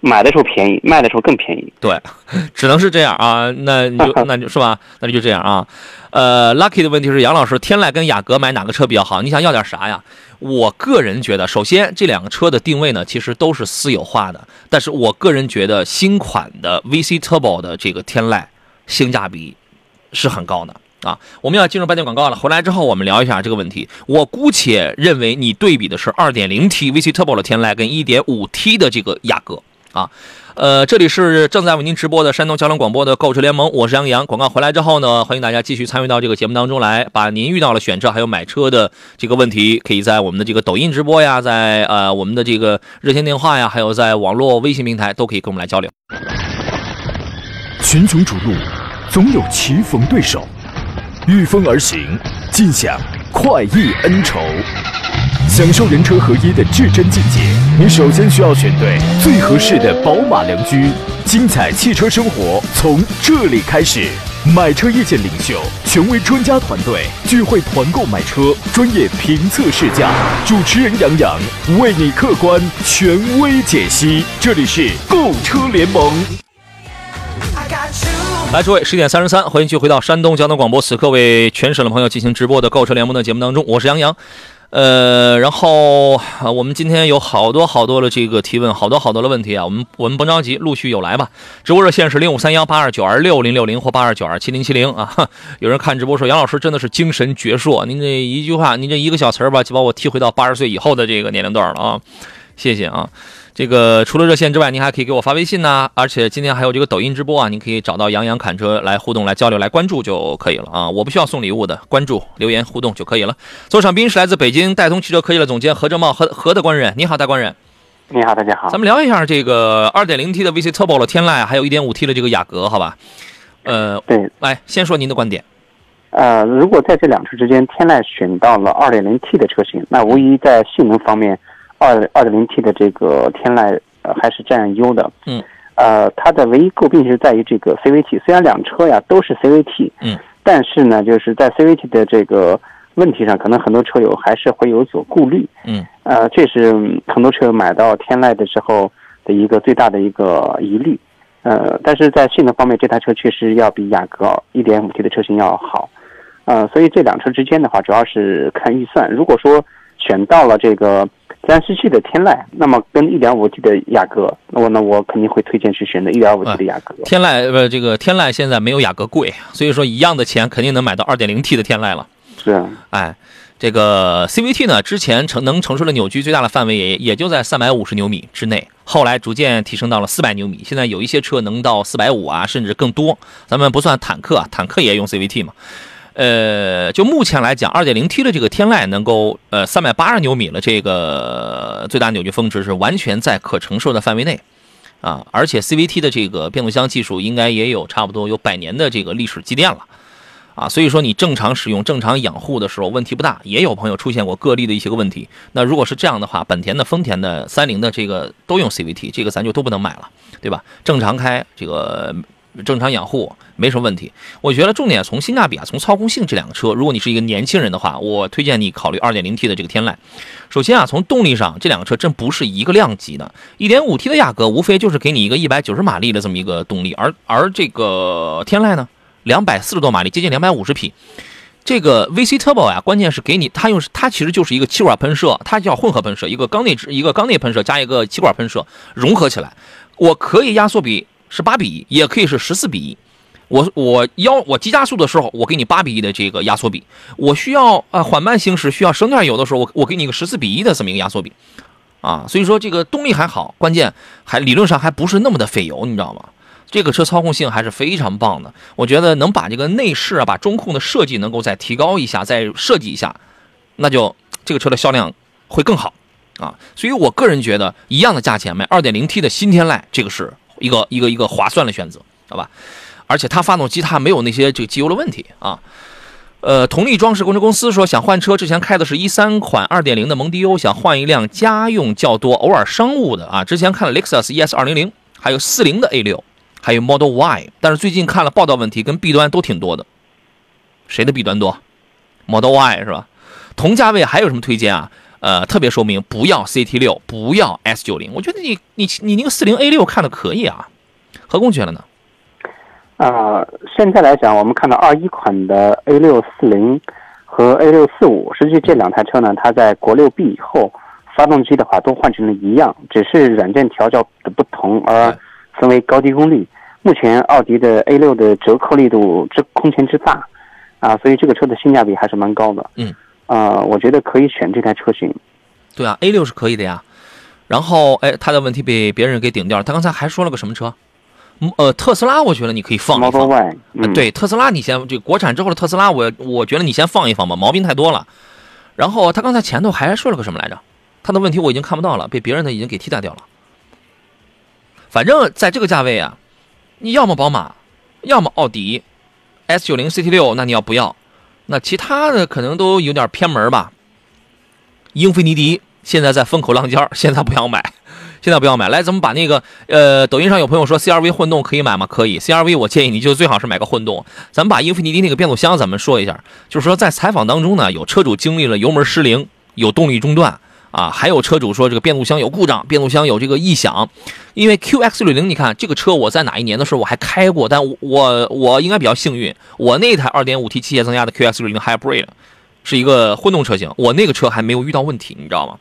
买的时候便宜，卖的时候更便宜。对，只能是这样啊。那你就 那就是吧，那就这样啊。呃，Lucky 的问题是杨老师，天籁跟雅阁买哪个车比较好？你想要点啥呀？我个人觉得，首先这两个车的定位呢，其实都是私有化的，但是我个人觉得新款的 VC Turbo 的这个天籁性价比是很高的。啊，我们要进入半点广告了。回来之后，我们聊一下这个问题。我姑且认为你对比的是 2.0T VC Turbo 的天籁跟 1.5T 的这个雅阁啊。呃，这里是正在为您直播的山东交通广播的购车联盟，我是杨洋。广告回来之后呢，欢迎大家继续参与到这个节目当中来，把您遇到了选车还有买车的这个问题，可以在我们的这个抖音直播呀，在呃我们的这个热线电话呀，还有在网络微信平台都可以跟我们来交流。群雄逐鹿，总有棋逢对手，御风而行，尽享快意恩仇。享受人车合一的至臻境界，你首先需要选对最合适的宝马良驹。精彩汽车生活从这里开始。买车意见领袖，权威专家团队聚会团购买车，专业评测试驾，主持人杨洋为你客观权威解析。这里是购车联盟。来，诸位，十点三十三，欢迎继续回到山东交通广播，此刻为全省的朋友进行直播的购车联盟的节目当中，我是杨洋。呃，然后，我们今天有好多好多的这个提问，好多好多的问题啊，我们我们甭着急，陆续有来吧。直播热线是零五三幺八二九二六零六零或八二九二七零七零啊。有人看直播说，杨老师真的是精神矍铄，您这一句话，您这一个小词儿吧，就把我踢回到八十岁以后的这个年龄段了啊，谢谢啊。这个除了热线之外，您还可以给我发微信呐、而且今天还有这个抖音直播啊，您可以找到杨洋侃车来互动、来交流、来关注就可以了啊。我不需要送礼物的，关注、留言、互动就可以了。座上宾是来自北京戴通汽车科技的总监何正茂，何何的官人，你好，大官人。你好，大家好咱。们聊一下这个 2.0T 的 VC Turbo 的天籁，还有 1.5T 的这个雅阁，好吧？呃，对，来先说您的观点。呃，如果在这两车之间，天籁选到了 2.0T 的车型，那无疑在性能方面，2 2.0T 的这个天籁呃还是占优的。嗯。呃，它的唯一诟病是在于这个 CVT，虽然两车呀都是 CVT，嗯，但是呢，就是在 CVT 的这个问题上，可能很多车友还是会有所顾虑。嗯，呃，这是嗯很多车友买到天籁的时候的一个最大的一个疑虑。呃，但是在性能方面，这台车确实要比雅阁 1.5T 的车型要好。呃，所以这两车之间的话，主要是看预算。如果说选到了这个自然吸气的天籁，那么跟一点五 T 的雅阁，那我那我肯定会推荐去选择一点五 T 的雅阁。天籁呃，这个天籁现在没有雅阁贵，所以说一样的钱肯定能买到二点零 T 的天籁了。是啊，哎，这个 CVT 呢，之前承能承受的扭矩最大的范围也也就在三百五十牛米之内，后来逐渐提升到了四百牛米，现在有一些车能到四百五啊，甚至更多。咱们不算坦克啊，坦克也用 CVT 嘛。呃，就目前来讲，2.0T 的这个天籁能够呃380牛米的，这个最大扭矩峰值是完全在可承受的范围内啊，而且 CVT 的这个变速箱技术应该也有差不多有百年的这个历史积淀了。啊，所以说你正常使用、正常养护的时候问题不大，也有朋友出现过个例的一些个问题。那如果是这样的话，本田的、丰田的、三菱的这个都用 CVT，这个咱就都不能买了，对吧？正常开，这个正常养护没什么问题。我觉得重点从性价比啊，从操控性这两个车，如果你是一个年轻人的话，我推荐你考虑 2.0T 的这个天籁。首先啊，从动力上，这两个车真不是一个量级的。1.5T 的雅阁无非就是给你一个190马力的这么一个动力，而而这个天籁呢？两百四十多马力，接近两百五十匹。这个 VC Turbo 呀，关键是给你它用它其实就是一个气管喷射，它叫混合喷射，一个缸内一个缸内喷射加一个气管喷射融合起来。我可以压缩比是八比一，也可以是十四比一。我我要我急加速的时候，我给你八比一的这个压缩比；我需要、呃、缓慢行驶需要省点油的时候，我我给你个十四比一的这么一个压缩比。啊，所以说这个动力还好，关键还理论上还不是那么的费油，你知道吗？这个车操控性还是非常棒的，我觉得能把这个内饰啊，把中控的设计能够再提高一下，再设计一下，那就这个车的销量会更好啊。所以我个人觉得，一样的价钱买 2.0T 的新天籁，这个是一个一个一个划算的选择，好吧？而且它发动机它没有那些这个机油的问题啊。呃，同力装饰工程公司说想换车，之前开的是一三款2.0的蒙迪欧，想换一辆家用较多、偶尔商务的啊。之前看了 Lexus ES 200，还有40的 A6，还有 Model Y，但是最近看了报道问题跟弊端都挺多的。谁的弊端多？Model Y 是吧？同价位还有什么推荐啊？呃，特别说明不要 CT 六不要 S 九零。我觉得你你你那个四零 A 六看的可以啊，何工觉得呢？啊、现在来讲，我们看到二一款的 A 六四零和 A 六四五，实际这两台车呢，它在国六 B 以后，发动机的话都换成了一样，只是软件调教的不同而分为高低功率。目前奥迪的 A 六的折扣力度之空前之大，啊，所以这个车的性价比还是蛮高的。嗯，啊，我觉得可以选这台车型。对啊，A 六是可以的呀。然后，哎，他的问题被别人给顶掉了。他刚才还说了个什么车？嗯呃，特斯拉，我觉得你可以放一放。Y，啊嗯，，对，特斯拉你先这个国产之后的特斯拉，我我觉得你先放一放吧，毛病太多了。然后他刚才前头还说了个什么来着？他的问题我已经看不到了，被别人的已经给替代掉了。反正在这个价位啊，你要么宝马，要么奥迪，S 九零 CT 六，那你要不要？那其他的可能都有点偏门吧。英菲尼迪现在在风口浪尖，现在不要买，现在不要买。来，咱们把那个呃，抖音上有朋友说 CRV 混动可以买吗？可以，CRV 我建议你就最好是买个混动。咱们把英菲尼迪那个变速箱咱们说一下，就是说在采访当中呢，有车主经历了油门失灵，有动力中断啊，还有车主说这个变速箱有故障，变速箱有这个异响。因为 QX 六零，你看这个车我在哪一年的时候我还开过，但我我应该比较幸运，我那台 2.5T 机械增压的 QX 六零 Hybrid 是一个混动车型，我那个车还没有遇到问题，你知道吗？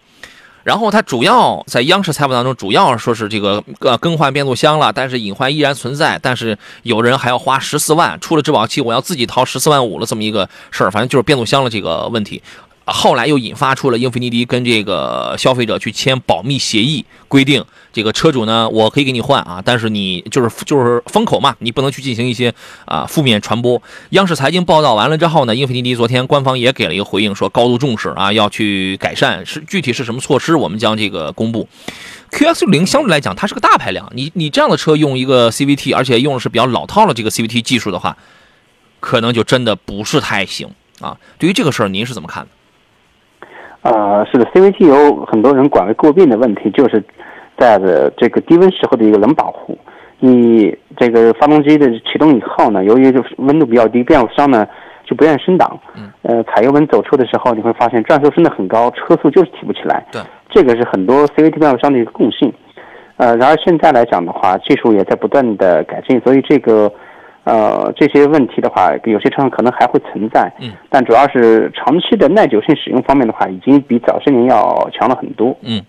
然后它主要在央视采访当中，主要说是这个呃更换变速箱了，但是隐患依然存在，但是有人还要花十四万，出了质保期我要自己掏十四万五了这么一个事儿，反正就是变速箱的这个问题。后来又引发出了英菲尼迪跟这个消费者去签保密协议，规定这个车主呢，我可以给你换啊，但是你就是就是封口嘛，你不能去进行一些啊负面传播。央视财经报道完了之后呢，英菲尼迪昨天官方也给了一个回应，说高度重视啊，要去改善，是具体是什么措施，我们将这个公布。QX 六零相对来讲，它是个大排量，你你这样的车用一个 CVT，而且用的是比较老套的这个 CVT 技术的话，可能就真的不是太行啊。对于这个事儿，您是怎么看的？呃，是的，CVT 有很多人管为诟病的问题，就是在的这个低温时候的一个冷保护。你这个发动机的启动以后呢，由于就是温度比较低，变速箱呢就不愿意升档。嗯。呃，踩油门走车的时候，你会发现转速升得很高，车速就是提不起来。对。这个是很多 CVT 变速箱的一个共性。呃，然而现在来讲的话，技术也在不断的改进，所以这个。呃，这些问题的话，有些车上可能还会存在，嗯，但主要是长期的耐久性使用方面的话，已经比早些年要强了很多。嗯，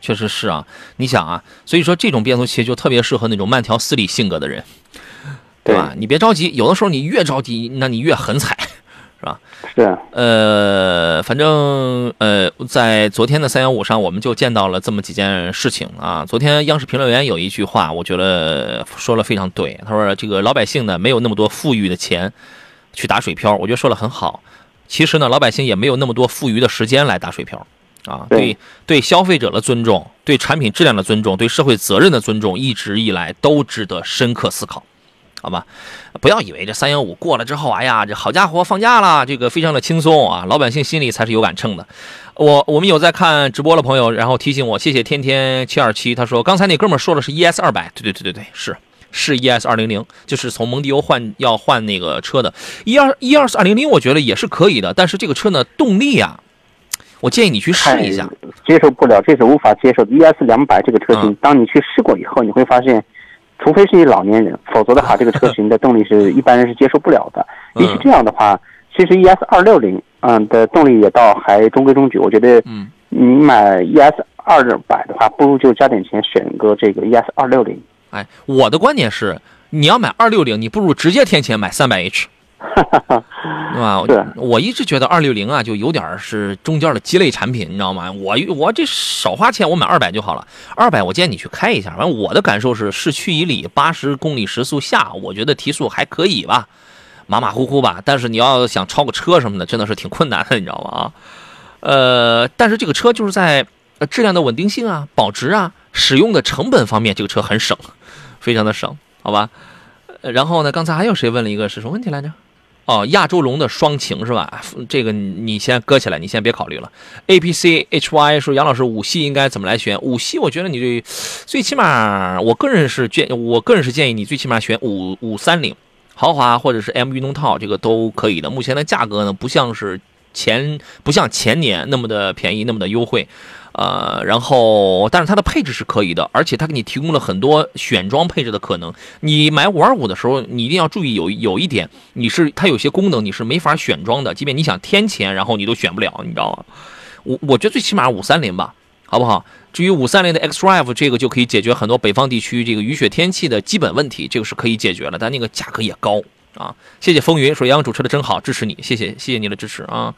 确实是啊。你想啊，所以说这种变速器就特别适合那种慢条斯理性格的人，对吧？你别着急，有的时候你越着急，那你越狠踩，是吧？是。呃，反正呃，在昨天的三幺五上，我们就见到了这么几件事情啊。昨天央视评论员有一句话，我觉得说了非常对。他说：“这个老百姓呢，没有那么多富裕的钱去打水漂。”我觉得说的很好。其实呢，老百姓也没有那么多富余的时间来打水漂。啊，对对，消费者的尊重，对产品质量的尊重，对社会责任的尊重，一直以来都值得深刻思考。好吧，不要以为这三幺五过了之后，哎呀，这好家伙放假了，这个非常的轻松啊，老百姓心里才是有杆秤的。我我们有在看直播的朋友，然后提醒我，谢谢天天七二七，他说刚才那哥们说的是 ES 二百，对对对对对，是是 ES 二零零，就是从蒙迪欧换要换那个车的，一二一二四二零零，我觉得也是可以的，但是这个车呢，动力啊，我建议你去试一下，接受不了，这是无法接受的。ES 两百这个车型，嗯、当你去试过以后，你会发现。除非是一老年人，否则的话，这个车型的动力是一般人是接受不了的。也许这样的话，其实 ES 二六零，嗯的动力也倒还中规中矩。我觉得，嗯，你买 ES 二百的话，不如就加点钱选个这个 ES 二六零。哎，我的观点是，你要买二六零，你不如直接添钱买三百 H，对吧？是我一直觉得二六零啊，就有点是中间的鸡肋产品，你知道吗？我我这少花钱，我买二百就好了。二百，我建议你去开一下。反正我的感受是，市区以里八十公里时速下，我觉得提速还可以吧，马马虎虎吧。但是你要想超个车什么的，真的是挺困难的，你知道吗？啊，呃，但是这个车就是在呃质量的稳定性啊、保值啊、使用的成本方面，这个车很省，非常的省，好吧？呃然后呢，刚才还有谁问了一个是什么问题来着？哦，亚洲龙的双擎是吧？这个你先搁起来，你先别考虑了。A P C H Y 说杨老师五系应该怎么来选？五系我觉得你这最起码，我个人是建，我个人是建议你最起码选五五三零豪华或者是 M 运动套，这个都可以的。目前的价格呢，不像是前不像前年那么的便宜，那么的优惠。呃，然后，但是它的配置是可以的，而且它给你提供了很多选装配置的可能。你买五二五的时候，你一定要注意有有一点，你是它有些功能你是没法选装的，即便你想添钱，然后你都选不了，你知道吗？我我觉得最起码五三零吧，好不好？至于五三零的 X Drive 这个就可以解决很多北方地区这个雨雪天气的基本问题，这个是可以解决了，但那个价格也高啊。谢谢风云说杨主持的真好，支持你，谢谢谢谢你的支持啊。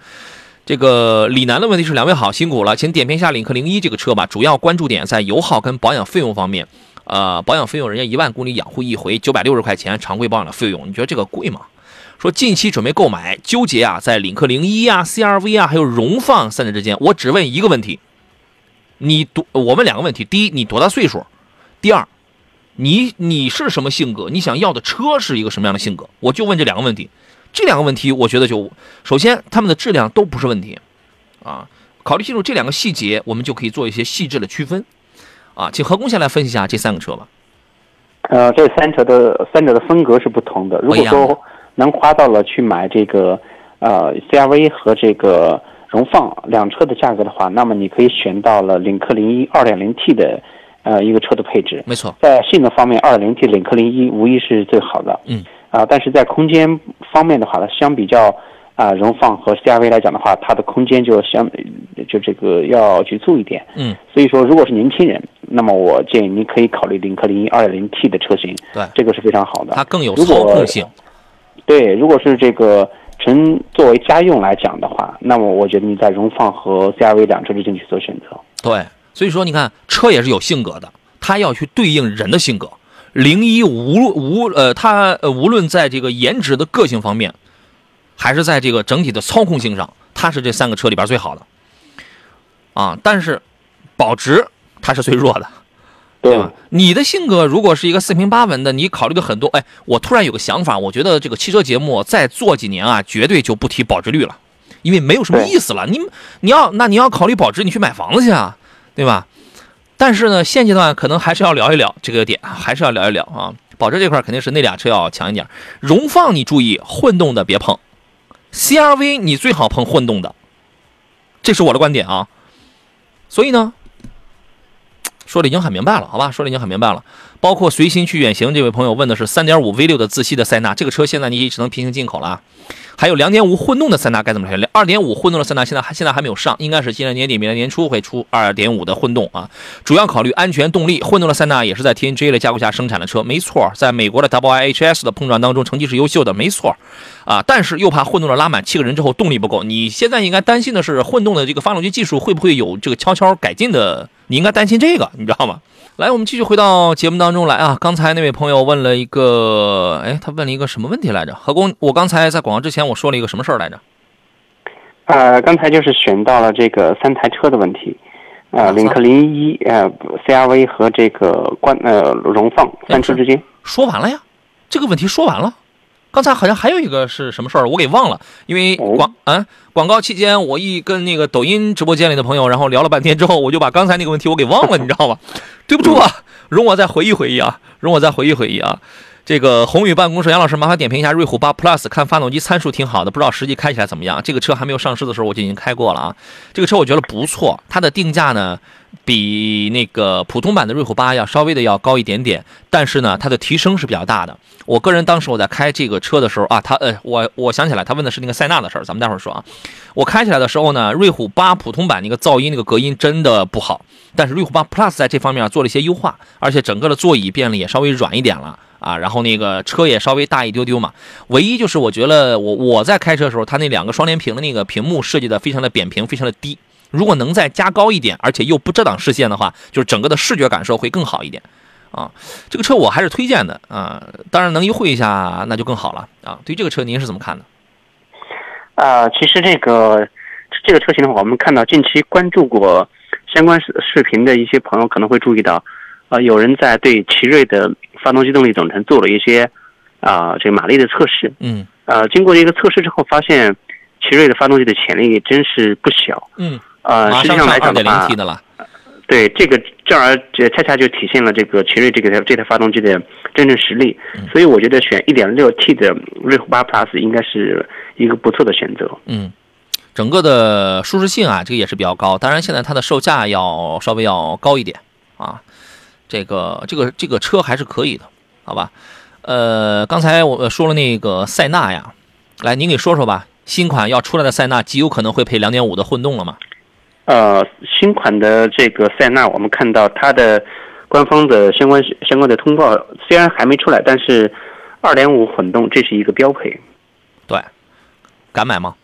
这个李楠的问题是：两位好，辛苦了，请点评一下领克零一这个车吧。主要关注点在油耗跟保养费用方面。呃，保养费用人家一万公里养护一回九百六十块钱，常规保养的费用，你觉得这个贵吗？说近期准备购买，纠结啊，在领克零一啊、CRV 啊，还有荣放三者之间。我只问一个问题：你多？我问两个问题。第一，你多大岁数？第二，你你是什么性格？你想要的车是一个什么样的性格？我就问这两个问题。这两个问题，我觉得就首先它们的质量都不是问题，啊，考虑清楚这两个细节，我们就可以做一些细致的区分，啊，请何工先来分析一下这三个车吧。呃，这三者的三者的风格是不同的。如果说能花到了去买这个呃 CRV 和这个荣放两车的价格的话，那么你可以选到了领克零一二点零 T 的呃一个车的配置。没错，在性能方面二点零 T 领克零一无疑是最好的。嗯。啊、但是在空间方面的话呢，相比较啊、荣放和 CRV 来讲的话，它的空间就相就这个要局促一点。嗯，所以说，如果是年轻人，那么我建议您可以考虑领克零一 2.0T 的车型。对这个是非常好的。它更有操控性。对，如果是这个纯作为家用来讲的话，那么我觉得你在荣放和 CRV 两车之间去做选择。对，所以说你看，车也是有性格的，它要去对应人的性格。零一无无呃，它呃无论在这个颜值的个性方面，还是在这个整体的操控性上，它是这三个车里边最好的。啊，但是保值它是最弱的。对吧？你的性格如果是一个四平八稳的，你考虑的很多。哎，我突然有个想法，我觉得这个汽车节目再做几年啊，绝对就不提保值率了，因为没有什么意思了。你你要那你要考虑保值，你去买房子去啊，对吧？但是呢，现阶段可能还是要聊一聊这个点，还是要聊一聊啊。保值这块肯定是那俩车要强一点。荣放你注意，混动的别碰；CRV 你最好碰混动的，这是我的观点啊。所以呢，说的已经很明白了，好吧？说的已经很明白了。包括随心去远行这位朋友问的是3.5 V6 的自吸的塞纳，这个车现在你也只能平行进口了啊。还有2.5混动的塞纳该怎么选？2.5混动的塞纳现在还现在还没有上，应该是今年年底、明年年初会出2.5的混动啊。主要考虑安全、动力。混动的塞纳也是在 TNGA 的架构下生产的车，没错，在美国的 WIHS 的碰撞当中成绩是优秀的，没错啊。但是又怕混动的拉满七个人之后动力不够。你现在应该担心的是混动的这个发动机技术会不会有这个悄悄改进的？你应该担心这个，你知道吗？来，我们继续回到节目当中来啊！刚才那位朋友问了一个，哎，他问了一个什么问题来着？何工，我刚才在广告之前我说了一个什么事儿来着？呃，刚才就是选到了这个三台车的问题，呃，领克零一、呃 CRV 和这个冠呃荣放三车之间。说完了呀，这个问题说完了。刚才好像还有一个是什么事儿，我给忘了，因为哦广啊广告期间，我一跟那个抖音直播间里的朋友，然后聊了半天之后，我就把刚才那个问题我给忘了，你知道吧？对不住啊，容我再回忆回忆啊，容我再回忆回忆啊。这个宏宇办公室杨老师，麻烦点评一下瑞虎8 Plus，看发动机参数挺好的，不知道实际开起来怎么样。这个车还没有上市的时候，我就已经开过了啊。这个车我觉得不错，它的定价呢比那个普通版的瑞虎8要稍微的要高一点点，但是呢，它的提升是比较大的。我个人当时我在开这个车的时候啊，他呃，我我想起来，他问的是那个塞纳的事儿，咱们待会儿说啊。我开起来的时候呢，瑞虎8普通版那个噪音那个隔音真的不好，但是瑞虎8 Plus 在这方面做了一些优化，而且整个的座椅变了也稍微软一点了啊，然后那个车也稍微大一丢丢嘛。唯一就是我觉得我我在开车的时候，它那两个双联屏的那个屏幕设计的非常的扁平，非常的低。如果能再加高一点，而且又不遮挡视线的话，就是整个的视觉感受会更好一点。啊，这个车我还是推荐的啊，当然能优惠一下那就更好了啊。对于这个车您是怎么看的？啊、其实这个这个车型的话，我们看到近期关注过相关视视频的一些朋友可能会注意到，啊，有人在对奇瑞的发动机动力总成做了一些啊、这个马力的测试。嗯呃，经过一个测试之后，发现奇瑞的发动机的潜力真是不小。嗯，呃，实际上来讲的话 T，的了。对这个正儿这恰恰就体现了这个奇瑞这个这台发动机的真正实力。所以我觉得选一点六 T 的瑞虎八 Plus 应该是一个不错的选择。嗯，整个的舒适性啊，这个也是比较高。当然，现在它的售价要稍微要高一点啊。这个这个这个车还是可以的，好吧？呃，刚才我说了那个塞纳呀，来您给说说吧。新款要出来的塞纳极有可能会配2.5的混动了嘛？呃，新款的这个塞纳，我们看到它的官方的相关相关的通报虽然还没出来，但是2.5混动这是一个标配。对，敢买吗？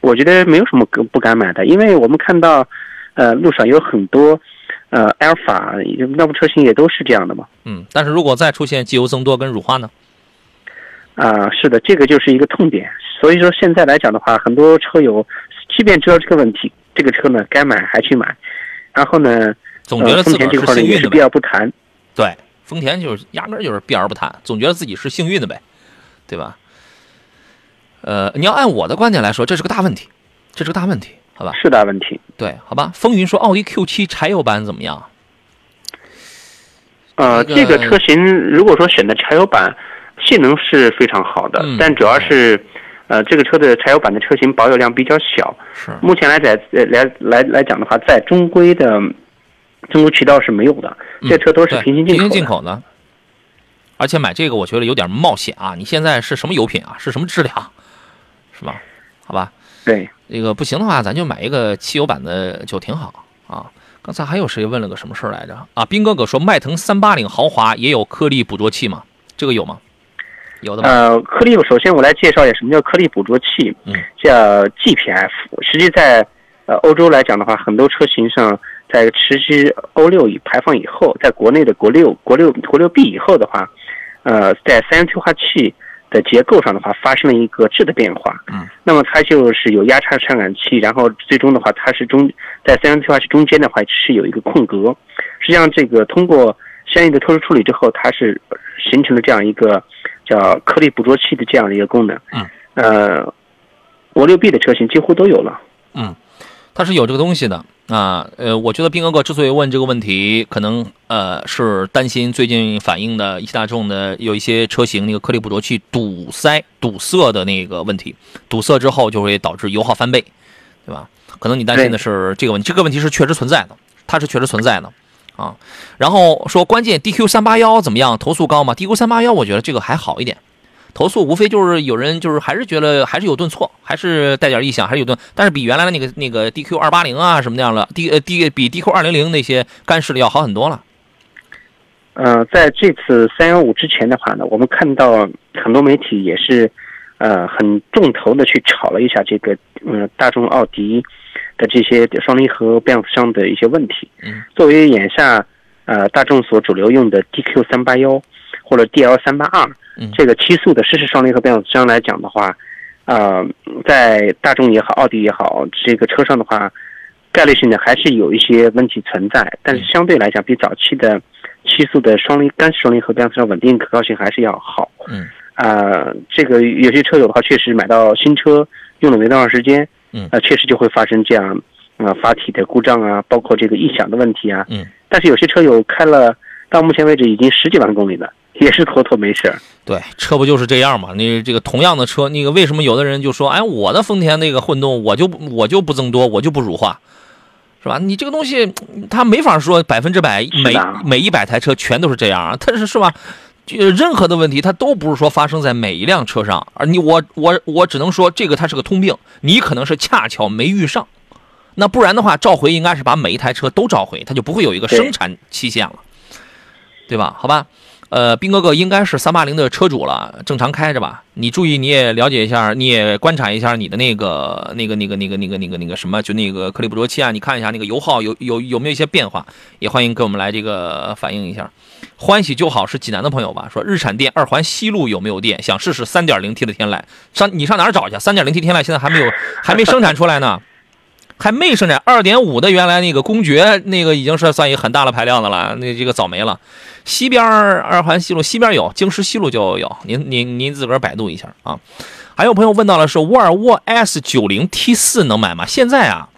我觉得没有什么不不敢买的，因为我们看到，呃，路上有很多，呃，阿尔法那部车型也都是这样的嘛。嗯，但是如果再出现机油增多跟乳化呢？啊、是的，这个就是一个痛点。所以说现在来讲的话，很多车友即便知道这个问题，这个车呢该买还去买，然后呢，呃，总觉得丰田这块呢幸运的呗也是避。而不谈。对，丰田就是压根儿就是避而不谈，总觉得自己是幸运的呗，对吧？呃，你要按我的观点来说，这是个大问题，这是个大问题，好吧？是大问题。对，好吧。风云说奥迪 Q 七柴油版怎么样？呃，这个车型如果说选的柴油版，性能是非常好的，嗯但主要是，呃，这个车的柴油版的车型保有量比较小。是，目前来在呃来来来讲的话，在中规的中国渠道是没有的，嗯这车都是平行进口的。进口的。而且买这个我觉得有点冒险啊！你现在是什么油品啊？是什么质量？是吧？好吧，对，这个不行的话，咱就买一个汽油版的就挺好啊。刚才还有谁问了个什么事儿来着？啊，兵哥哥说迈腾三八零豪华也有颗粒捕捉器吗？这个有吗？有的吗？呃，颗粒，首先我来介绍一下什么叫颗粒捕捉器，嗯叫 GPF。实际在呃欧洲来讲的话，很多车型上在实施欧六以排放以后，在国内的国六、国六、国六 B 以后的话，呃，在三元催化器的结构上的话，发生了一个质的变化。嗯，那么它就是有压差传感器，然后最终的话，它是中在三元催化器中间的话是有一个空格。实际上，这个通过相应的特殊处理之后，它是形成了这样一个叫颗粒捕捉器的这样的一个功能。嗯，呃，国六 B 的车型几乎都有了。它是有这个东西的啊。呃，我觉得斌哥哥之所以问这个问题，可能呃是担心最近反映的一汽大众的有一些车型那个颗粒捕捉器堵塞、堵塞的那个问题，堵塞之后就会导致油耗翻倍，对吧？可能你担心的是这个问题，这个问题是确实存在的，它是确实存在的啊。然后说关键 DQ 三八幺怎么样？投诉高吗？DQ 三八幺我觉得这个还好一点。投诉无非就是有人就是还是觉得还是有顿挫，还是带点异响，还是有顿，但是比原来的那个那个 DQ 二八零啊什么那样的 D 呃 D 比 DQ 二零零那些干式的要好很多了。呃，在这次三幺五之前的话呢，我们看到很多媒体也是，呃，很重头的去炒了一下这个，嗯、大众、奥迪的这些双离合变速箱的一些问题。嗯，作为眼下，呃，大众所主流用的 DQ 三八幺或者 DL 三八二嗯这个七速的湿式双离合变速箱来讲的话，呃，在大众也好，奥迪也好，这个车上的话，概率性的还是有一些问题存在，但是相对来讲，比早期的七速的双离干式双离合变速箱稳定可靠性还是要好。嗯，啊，这个有些车友的话，确实买到新车用了没多长时间，嗯。呃，确实就会发生这样，呃，发体的故障啊，包括这个异响的问题啊。嗯，但是有些车友开了到目前为止已经十几万公里了，也是妥妥没事儿。对，车不就是这样嘛？你这个同样的车，那个为什么有的人就说，哎，我的丰田那个混动，我就我就不增多，我就不乳化，是吧？你这个东西，它没法说百分之百每每一百台车全都是这样啊，它是是吧？就，任何的问题，它都不是说发生在每一辆车上，而你我我我只能说这个它是个通病，你可能是恰巧没遇上，那不然的话，召回应该是把每一台车都召回，它就不会有一个生产期限了，对对吧？好吧，呃，斌哥哥应该是三八零的车主了，正常开着吧？你注意，你也了解一下，你也观察一下你的那个、那个、那个、那个、那个、那个、那个什么，就那个颗粒捕捉器啊，你看一下那个油耗有有有没有一些变化，也欢迎给我们来这个反映一下。欢喜就好是济南的朋友吧？说日产店二环西路有没有店？想试试三点零 T 的天籁，上你上哪儿找去？三点零 T 天籁现在还没有，还没生产出来呢。还没生产二点五的，原来那个公爵那个已经是算一个很大的排量的了，那这个早没了。西边二环西路西边有，京师西路就有，您您您自个儿百度一下啊。还有朋友问到了是沃尔沃 S 九零 T 四能买吗？现在啊，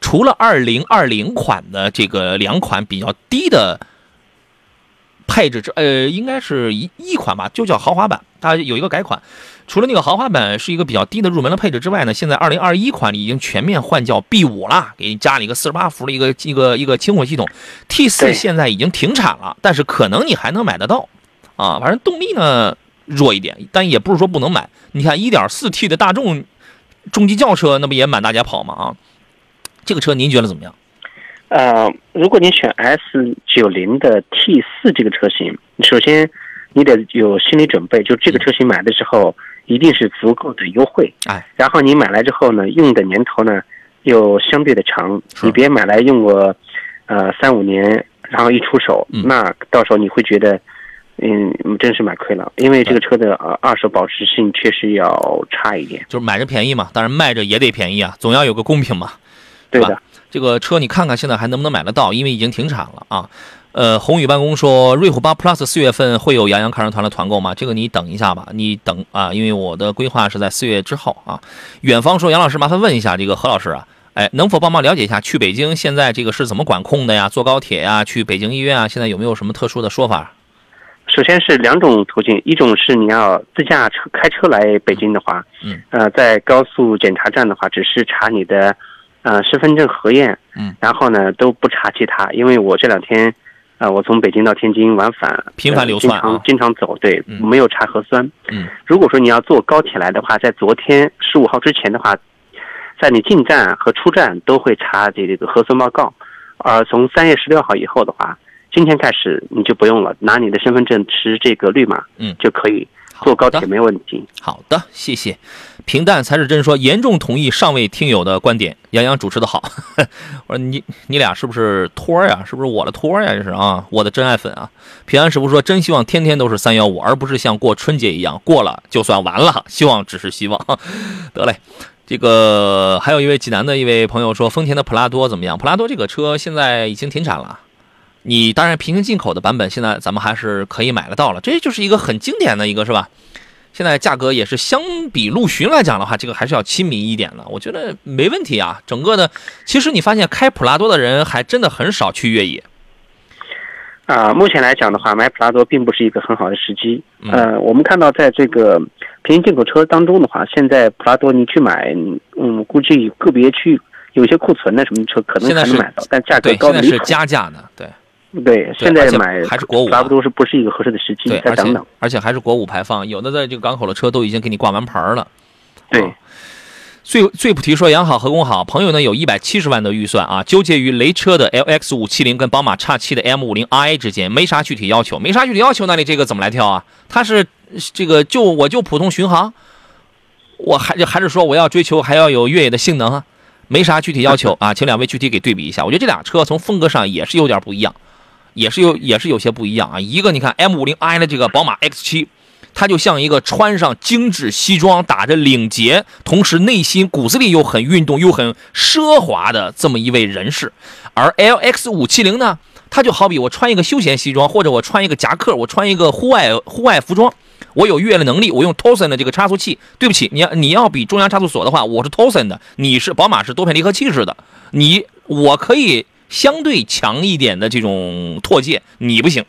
除了二零二零款的这个两款比较低的配置之，呃，应该是一一款吧，就叫豪华版，它有一个改款。除了那个豪华版是一个比较低的入门的配置之外呢，现在二零二一款已经全面换叫 B 五了，给你加了一个四十八伏的一个一个一个轻混系统。T 四现在已经停产了，但是可能你还能买得到，啊，反正动力呢弱一点，但也不是说不能买。你看一点四 T 的大众中级轿车，那不也满大街跑吗？啊，这个车您觉得怎么样？呃，如果你选 S 九零的 T 四这个车型，首先你得有心理准备，就这个车型买的时候一定是足够的优惠。哎，然后你买来之后呢，用的年头呢又相对的长，你别买来用个呃三五年，然后一出手，嗯那到时候你会觉得。嗯，真是买亏了，因为这个车的呃二手保值性确实要差一点。就是买着便宜嘛，当然卖着也得便宜啊，总要有个公平嘛。吧对的，这个车你看看现在还能不能买得到？因为已经停产了啊。呃，宏宇办公说，瑞虎八 Plus 四月份会有杨洋看车团的团购吗？这个你等一下吧，你等啊，因为我的规划是在四月之后啊。远方说，杨老师麻烦问一下这个何老师啊，哎，能否帮忙了解一下去北京现在这个是怎么管控的呀？坐高铁呀，去北京医院啊，现在有没有什么特殊的说法？首先是两种途径，一种是你要自驾车开车来北京的话，嗯，呃，在高速检查站的话，只是查你的呃身份证核验，嗯，然后呢都不查其他，因为我这两天，呃，我从北京到天津往返，频繁流窜啊呃经常经常走，对，嗯没有查核酸。嗯如果说你要坐高铁来的话，在昨天十五号之前的话，在你进站和出站都会查这这个核酸报告，而从三月十六号以后的话，今天开始你就不用了，拿你的身份证持这个绿码，嗯就可以坐高铁没问题。好的，谢谢。平淡才是真说，严重同意上位听友的观点。杨洋主持的好，我说你你俩是不是托儿呀？是不是我的托儿呀？这是啊，我的真爱粉啊。平安师傅说，真希望天天都是三幺五，而不是像过春节一样过了就算完了。希望只是希望。得嘞，这个还有一位济南的一位朋友说，丰田的普拉多怎么样？普拉多这个车现在已经停产了。你当然平行进口的版本，现在咱们还是可以买得到了，这就是一个很经典的一个，是吧？现在价格也是相比陆巡来讲的话，这个还是要亲民一点的，我觉得没问题啊。整个的，其实你发现开普拉多的人还真的很少去越野，啊、目前来讲的话，买普拉多并不是一个很好的时机。嗯呃，我们看到在这个平行进口车当中的话，现在普拉多你去买，嗯，估计个别去有些库存的什么车可能现在是还能买到，但价格对，现在是高的离谱。加价的，对对，现在买还是国五啊普拉多是不是一个合适的时机？对，而且再等等。而且还是国五排放，有的在这个港口的车都已经给你挂完牌了。对啊，最最不提说养好和工好，朋友呢有一百七十万的预算啊，纠结于雷车的 LX 五七零跟宝马叉七的 M 五零 i 之间，没啥具体要求，没啥具体要求，那你这个怎么来挑啊？它是这个就我就普通巡航，我还还是说我要追求还要有越野的性能啊？没啥具体要求啊，请两位具体给对比一下。我觉得这俩车从风格上也是有点不一样，也是有也是有些不一样啊。一个你看 M 五零 i 的这个宝马 X 七。它就像一个穿上精致西装、打着领结，同时内心骨子里又很运动又很奢华的这么一位人士。而 LX 五七零呢，它就好比我穿一个休闲西装，或者我穿一个夹克，我穿一个户外户外服装，我有越野的能力，我用 Tosen 的这个差速器。对不起，你要你要比中央差速锁的话，我是 Tosen 的，你是宝马是多片离合器式的，你我可以相对强一点的这种拓界，你不行，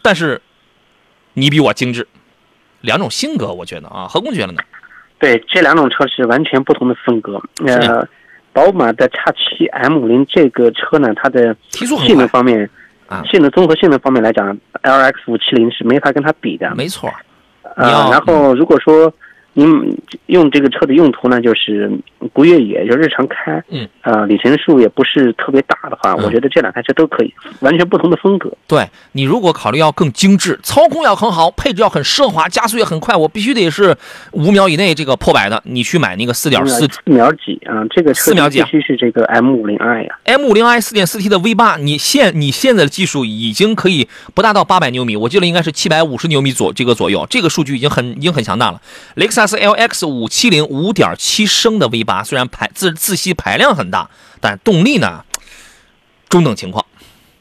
但是你比我精致。两种性格，我觉得啊，何工觉得呢？对，这两种车是完全不同的风格。呃，宝马的 X 七 M 五零这个车呢，它的提速，性能方面，啊性能综合性能方面来讲，LX 五七零是没法跟它比的。没错。呃，然后如果说您用这个车的用途呢，就是不越野，就日常开，嗯，呃，里程数也不是特别大的话，嗯我觉得这两台车都可以，完全不同的风格。对你如果考虑要更精致，操控要很好，配置要很奢华，加速也很快，我必须得是五秒以内这个破百的，你去买那个四点四四秒几啊？这个车四秒几啊必须是这个 M 五零 i 呀、M 五零 i 四点四 T 的 V 八，你现你现在的技术已经可以不达到八百牛米，我记得应该是七百五十牛米左这个左右，这个数据已经很已经很强大了。雷克萨斯 LX 五七零五点七升的 V 八，虽然排自自吸排量很大，但动力呢中等情况。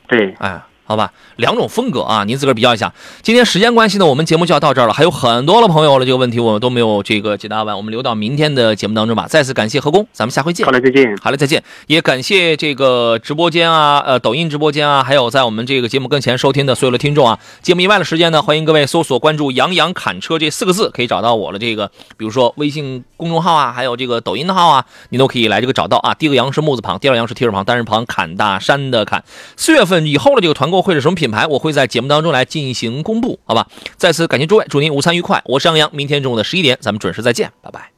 对，哎，好吧，两种风格啊，您自个儿比较一下。今天时间关系呢，我们节目就要到这儿了，还有很多的朋友了，这个问题我们都没有这个解答完，我们留到明天的节目当中吧。再次感谢何工，咱们下回见好。嘞，再见。好嘞，再见！也感谢这个直播间啊，呃，抖音直播间啊，还有在我们这个节目跟前收听的所有的听众啊。节目以外的时间呢，欢迎各位搜索关注“杨洋砍车”这四个字，可以找到我的这个，比如说微信公众号啊，还有这个抖音的号啊，你都可以来这个找到啊。第一个杨是木字旁，第二个杨是提手旁，单人旁，砍大山的砍。四月份以后的这个团购会是什么品牌，我会在节目当中来进行公布，好吧？再次感谢诸位，祝您午餐愉快。我是杨洋，明天中午的十一点，咱们准时再见，拜拜。